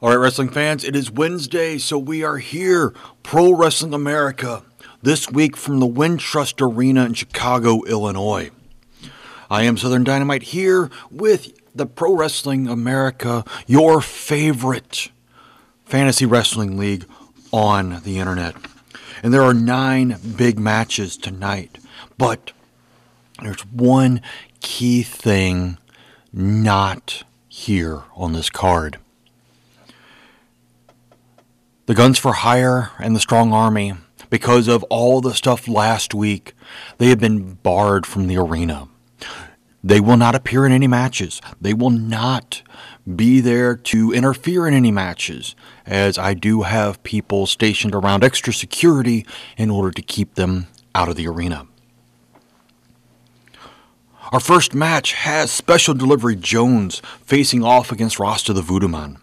All right, wrestling fans, it is Wednesday, so we are here, Pro Wrestling America, this week from the Wintrust Arena in Chicago, Illinois. I am Southern Dynamite here with the Pro Wrestling America, your favorite fantasy wrestling league on the internet. And there are nine big matches tonight, but there's one key thing not here on this card. The Guns for Hire and the Strong Army, because of all the stuff last week, they have been barred from the arena. They will not appear in any matches. They will not be there to interfere in any matches, as I do have people stationed around extra security in order to keep them out of the arena. Our first match has Special Delivery Jones facing off against Rasta the Voodoo Man.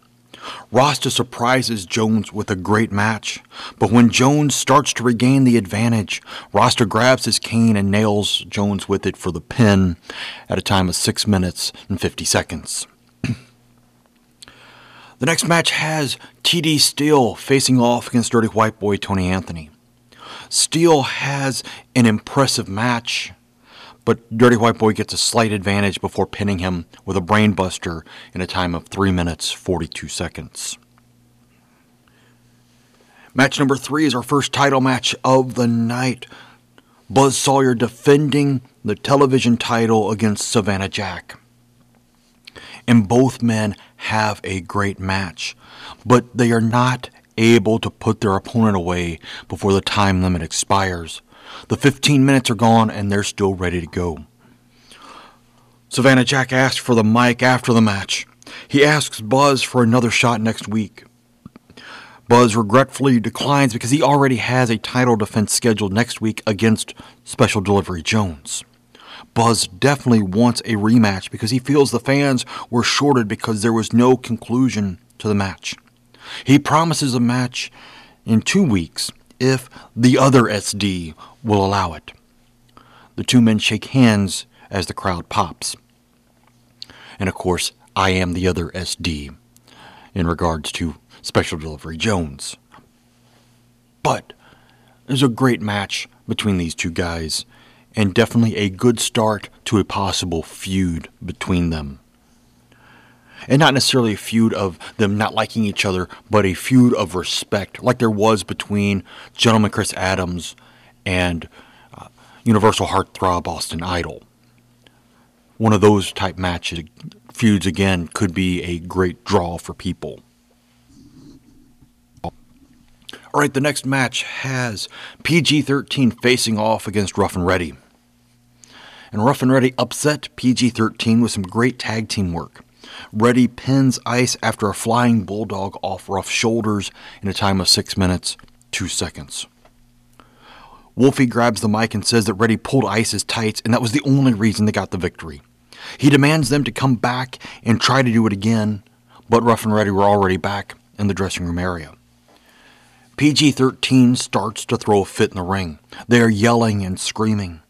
Rasta surprises Jones with a great match, but when Jones starts to regain the advantage, Rasta grabs his cane and nails Jones with it for the pin at a time of 6 minutes and 50 seconds. the next match has TD Steele facing off against Dirty White Boy Tony Anthony. Steele has an impressive match but Dirty White Boy gets a slight advantage before pinning him with a brainbuster in a time of 3 minutes 42 seconds. Match number 3 is our first title match of the night. Buzz Sawyer defending the television title against Savannah Jack. And both men have a great match, but they are not able to put their opponent away before the time limit expires. The 15 minutes are gone and they're still ready to go. Savannah Jack asks for the mic after the match. He asks Buzz for another shot next week. Buzz regretfully declines because he already has a title defense scheduled next week against Special Delivery Jones. Buzz definitely wants a rematch because he feels the fans were shorted because there was no conclusion to the match. He promises a match in two weeks if the other SD will allow it. The two men shake hands as the crowd pops. And of course, I am the other SD in regards to Special Delivery Jones. But there's a great match between these two guys, and definitely a good start to a possible feud between them. And not necessarily a feud of them not liking each other, but a feud of respect, like there was between Gentleman Chris Adams and uh, Universal Heartthrob Austin Idol. One of those type matches, feuds again, could be a great draw for people. All right, the next match has PG 13 facing off against Rough and Ready. And Rough and Ready upset PG 13 with some great tag team work. Ready pins Ice after a flying bulldog off Rough's shoulders in a time of 6 minutes, 2 seconds. Wolfie grabs the mic and says that Ready pulled Ice's tights, and that was the only reason they got the victory. He demands them to come back and try to do it again, but Rough and Ready were already back in the dressing room area. PG 13 starts to throw a fit in the ring. They are yelling and screaming.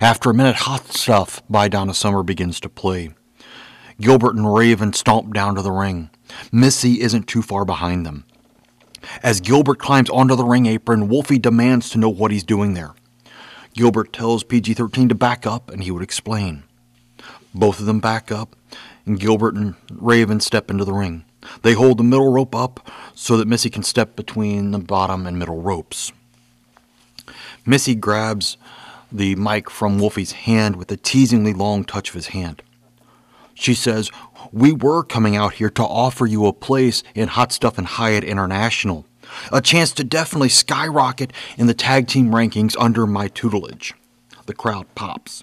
After a minute, Hot Stuff by Donna Summer begins to play. Gilbert and Raven stomp down to the ring. Missy isn't too far behind them. As Gilbert climbs onto the ring apron, Wolfie demands to know what he's doing there. Gilbert tells PG 13 to back up and he would explain. Both of them back up, and Gilbert and Raven step into the ring. They hold the middle rope up so that Missy can step between the bottom and middle ropes. Missy grabs the mic from Wolfie's hand with a teasingly long touch of his hand. She says, We were coming out here to offer you a place in Hot Stuff and Hyatt International, a chance to definitely skyrocket in the tag team rankings under my tutelage. The crowd pops.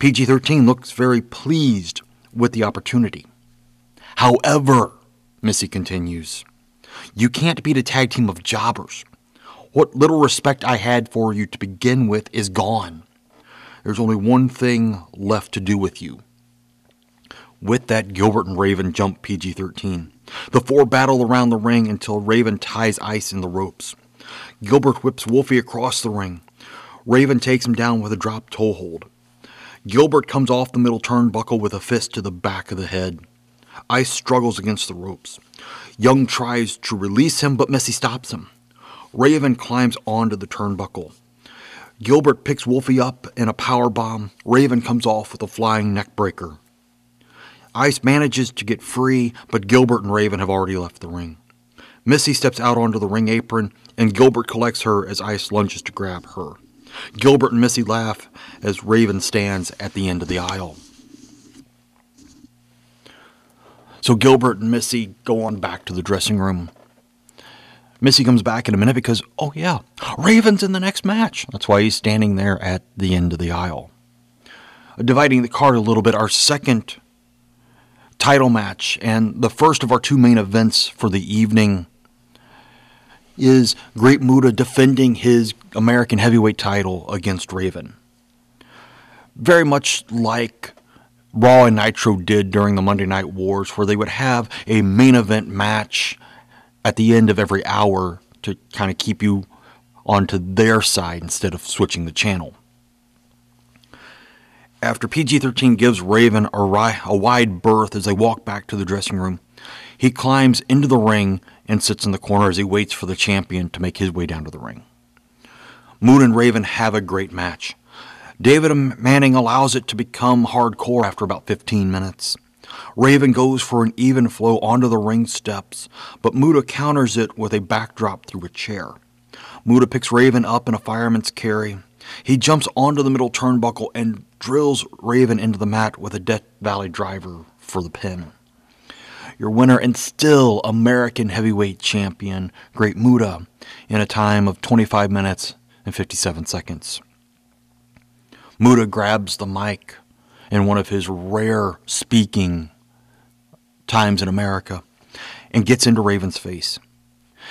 PG 13 looks very pleased with the opportunity. However, Missy continues, you can't beat a tag team of jobbers. What little respect I had for you to begin with is gone. There's only one thing left to do with you with that, Gilbert and Raven jump PG 13. The four battle around the ring until Raven ties Ice in the ropes. Gilbert whips Wolfie across the ring. Raven takes him down with a drop toe hold. Gilbert comes off the middle turnbuckle with a fist to the back of the head. Ice struggles against the ropes. Young tries to release him, but Missy stops him. Raven climbs onto the turnbuckle. Gilbert picks Wolfie up in a power bomb. Raven comes off with a flying neckbreaker. Ice manages to get free, but Gilbert and Raven have already left the ring. Missy steps out onto the ring apron, and Gilbert collects her as Ice lunges to grab her. Gilbert and Missy laugh as Raven stands at the end of the aisle. So Gilbert and Missy go on back to the dressing room. Missy comes back in a minute because, oh yeah, Raven's in the next match. That's why he's standing there at the end of the aisle. Dividing the card a little bit, our second title match and the first of our two main events for the evening is Great Muta defending his American heavyweight title against Raven. Very much like Raw and Nitro did during the Monday Night Wars, where they would have a main event match at the end of every hour to kind of keep you onto their side instead of switching the channel. After PG 13 gives Raven a, ri- a wide berth as they walk back to the dressing room, he climbs into the ring and sits in the corner as he waits for the champion to make his way down to the ring. Moon and Raven have a great match. David Manning allows it to become hardcore after about 15 minutes. Raven goes for an even flow onto the ring steps, but Muta counters it with a backdrop through a chair. Muta picks Raven up in a fireman's carry. He jumps onto the middle turnbuckle and drills Raven into the mat with a Death Valley driver for the pin. Your winner and still American heavyweight champion, Great Muta, in a time of 25 minutes and 57 seconds. Muta grabs the mic in one of his rare speaking times in America and gets into Raven's face.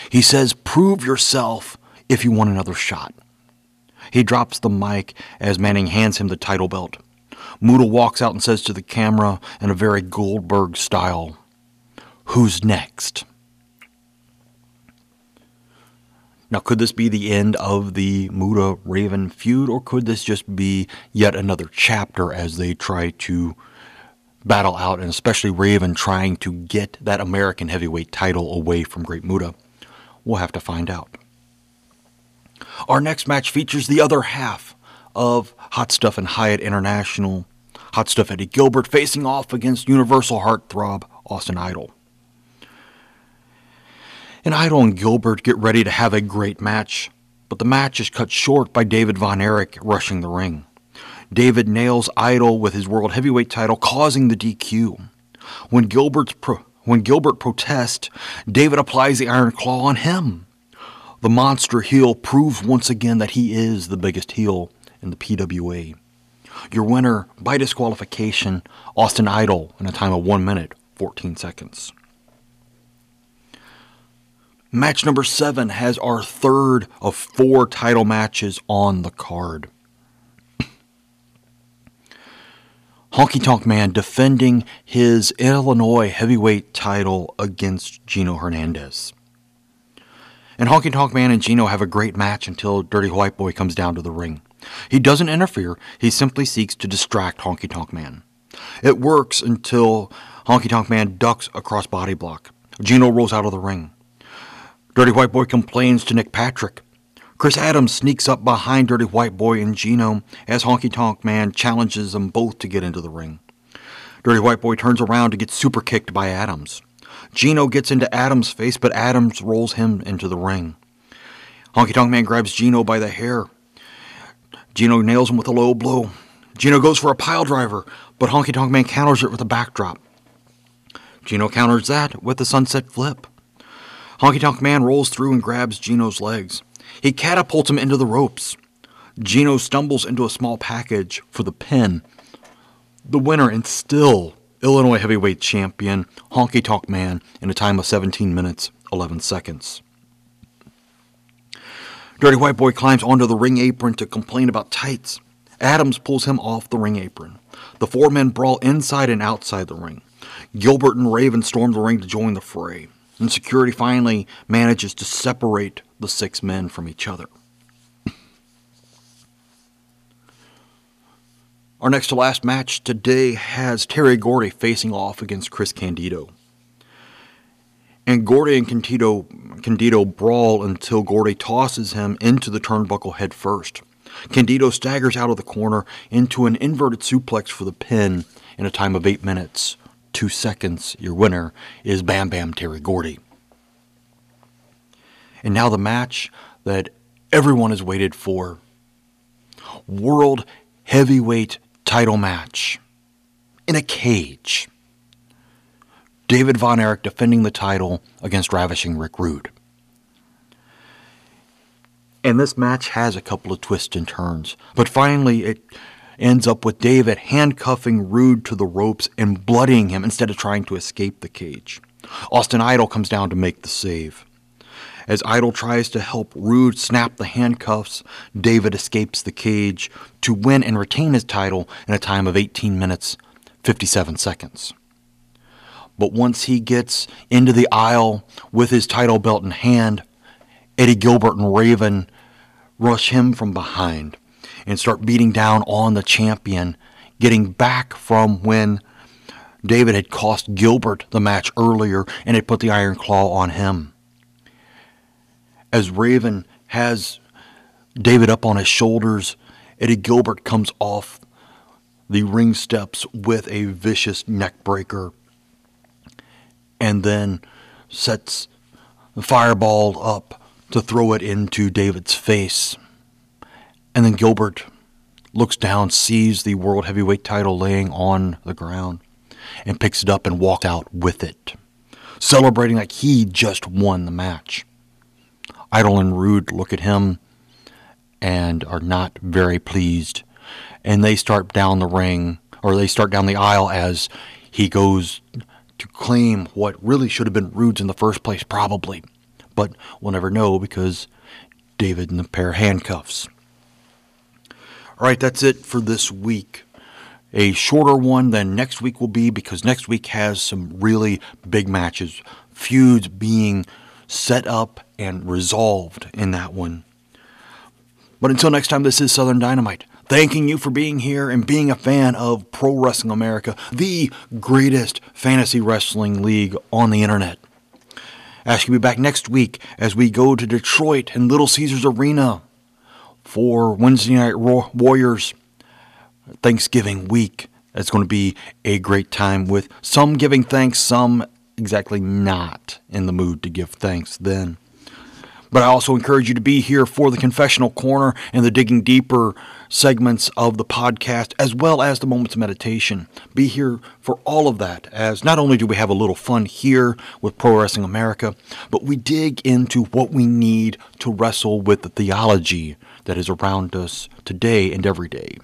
He says, Prove yourself if you want another shot. He drops the mic as Manning hands him the title belt. Muta walks out and says to the camera in a very Goldberg style, Who's next? Now, could this be the end of the Muta Raven feud, or could this just be yet another chapter as they try to battle out, and especially Raven trying to get that American heavyweight title away from Great Muta? We'll have to find out. Our next match features the other half of Hot Stuff and Hyatt International. Hot Stuff Eddie Gilbert facing off against Universal Heartthrob Austin Idol and Idol and Gilbert get ready to have a great match, but the match is cut short by David Von Erich rushing the ring. David nails Idol with his world heavyweight title, causing the DQ. When Gilbert's pro- when Gilbert protests, David applies the Iron Claw on him. The monster heel proves once again that he is the biggest heel in the PWA. Your winner by disqualification, Austin Idol, in a time of 1 minute 14 seconds. Match number seven has our third of four title matches on the card. Honky Tonk Man defending his Illinois heavyweight title against Gino Hernandez. And Honky Tonk Man and Gino have a great match until Dirty White Boy comes down to the ring. He doesn't interfere, he simply seeks to distract Honky Tonk Man. It works until Honky Tonk Man ducks a cross body block. Gino rolls out of the ring. Dirty White Boy complains to Nick Patrick. Chris Adams sneaks up behind Dirty White Boy and Gino as Honky Tonk Man challenges them both to get into the ring. Dirty White Boy turns around to get super kicked by Adams. Gino gets into Adams' face, but Adams rolls him into the ring. Honky Tonk Man grabs Gino by the hair. Gino nails him with a low blow. Gino goes for a pile driver, but Honky Tonk Man counters it with a backdrop. Gino counters that with a sunset flip. Honky Tonk Man rolls through and grabs Gino's legs. He catapults him into the ropes. Gino stumbles into a small package for the pin. The winner and still Illinois heavyweight champion, Honky Tonk Man, in a time of 17 minutes, 11 seconds. Dirty White Boy climbs onto the ring apron to complain about tights. Adams pulls him off the ring apron. The four men brawl inside and outside the ring. Gilbert and Raven storm the ring to join the fray and security finally manages to separate the six men from each other. Our next to last match today has Terry Gordy facing off against Chris Candido. And Gordy and Candido, Candido brawl until Gordy tosses him into the turnbuckle head first. Candido staggers out of the corner into an inverted suplex for the pin in a time of 8 minutes, 2 seconds. Your winner is Bam Bam Terry Gordy. And now the match that everyone has waited for World Heavyweight title match in a cage. David Von Erich defending the title against Ravishing Rick Rude. And this match has a couple of twists and turns, but finally it ends up with David handcuffing Rude to the ropes and bloodying him instead of trying to escape the cage. Austin Idol comes down to make the save. As Idol tries to help Rude snap the handcuffs, David escapes the cage to win and retain his title in a time of 18 minutes 57 seconds. But once he gets into the aisle with his title belt in hand, Eddie Gilbert and Raven rush him from behind and start beating down on the champion, getting back from when David had cost Gilbert the match earlier and had put the Iron Claw on him as Raven has David up on his shoulders, Eddie Gilbert comes off the ring steps with a vicious neck breaker and then sets the fireball up to throw it into David's face. And then Gilbert looks down, sees the world heavyweight title laying on the ground, and picks it up and walks out with it, celebrating like he just won the match. Idol and Rude look at him and are not very pleased. And they start down the ring, or they start down the aisle as he goes to claim what really should have been Rude's in the first place, probably. But we'll never know because David in the pair of handcuffs. All right, that's it for this week. A shorter one than next week will be because next week has some really big matches, feuds being set up and resolved in that one. But until next time, this is Southern Dynamite. Thanking you for being here and being a fan of Pro Wrestling America, the greatest fantasy wrestling league on the internet. Ask you to be back next week as we go to Detroit and Little Caesars Arena for Wednesday Night Warriors Thanksgiving week. It's going to be a great time with some giving thanks, some exactly not in the mood to give thanks then. But I also encourage you to be here for the confessional corner and the digging deeper segments of the podcast, as well as the moments of meditation. Be here for all of that, as not only do we have a little fun here with Pro Wrestling America, but we dig into what we need to wrestle with the theology that is around us today and every day.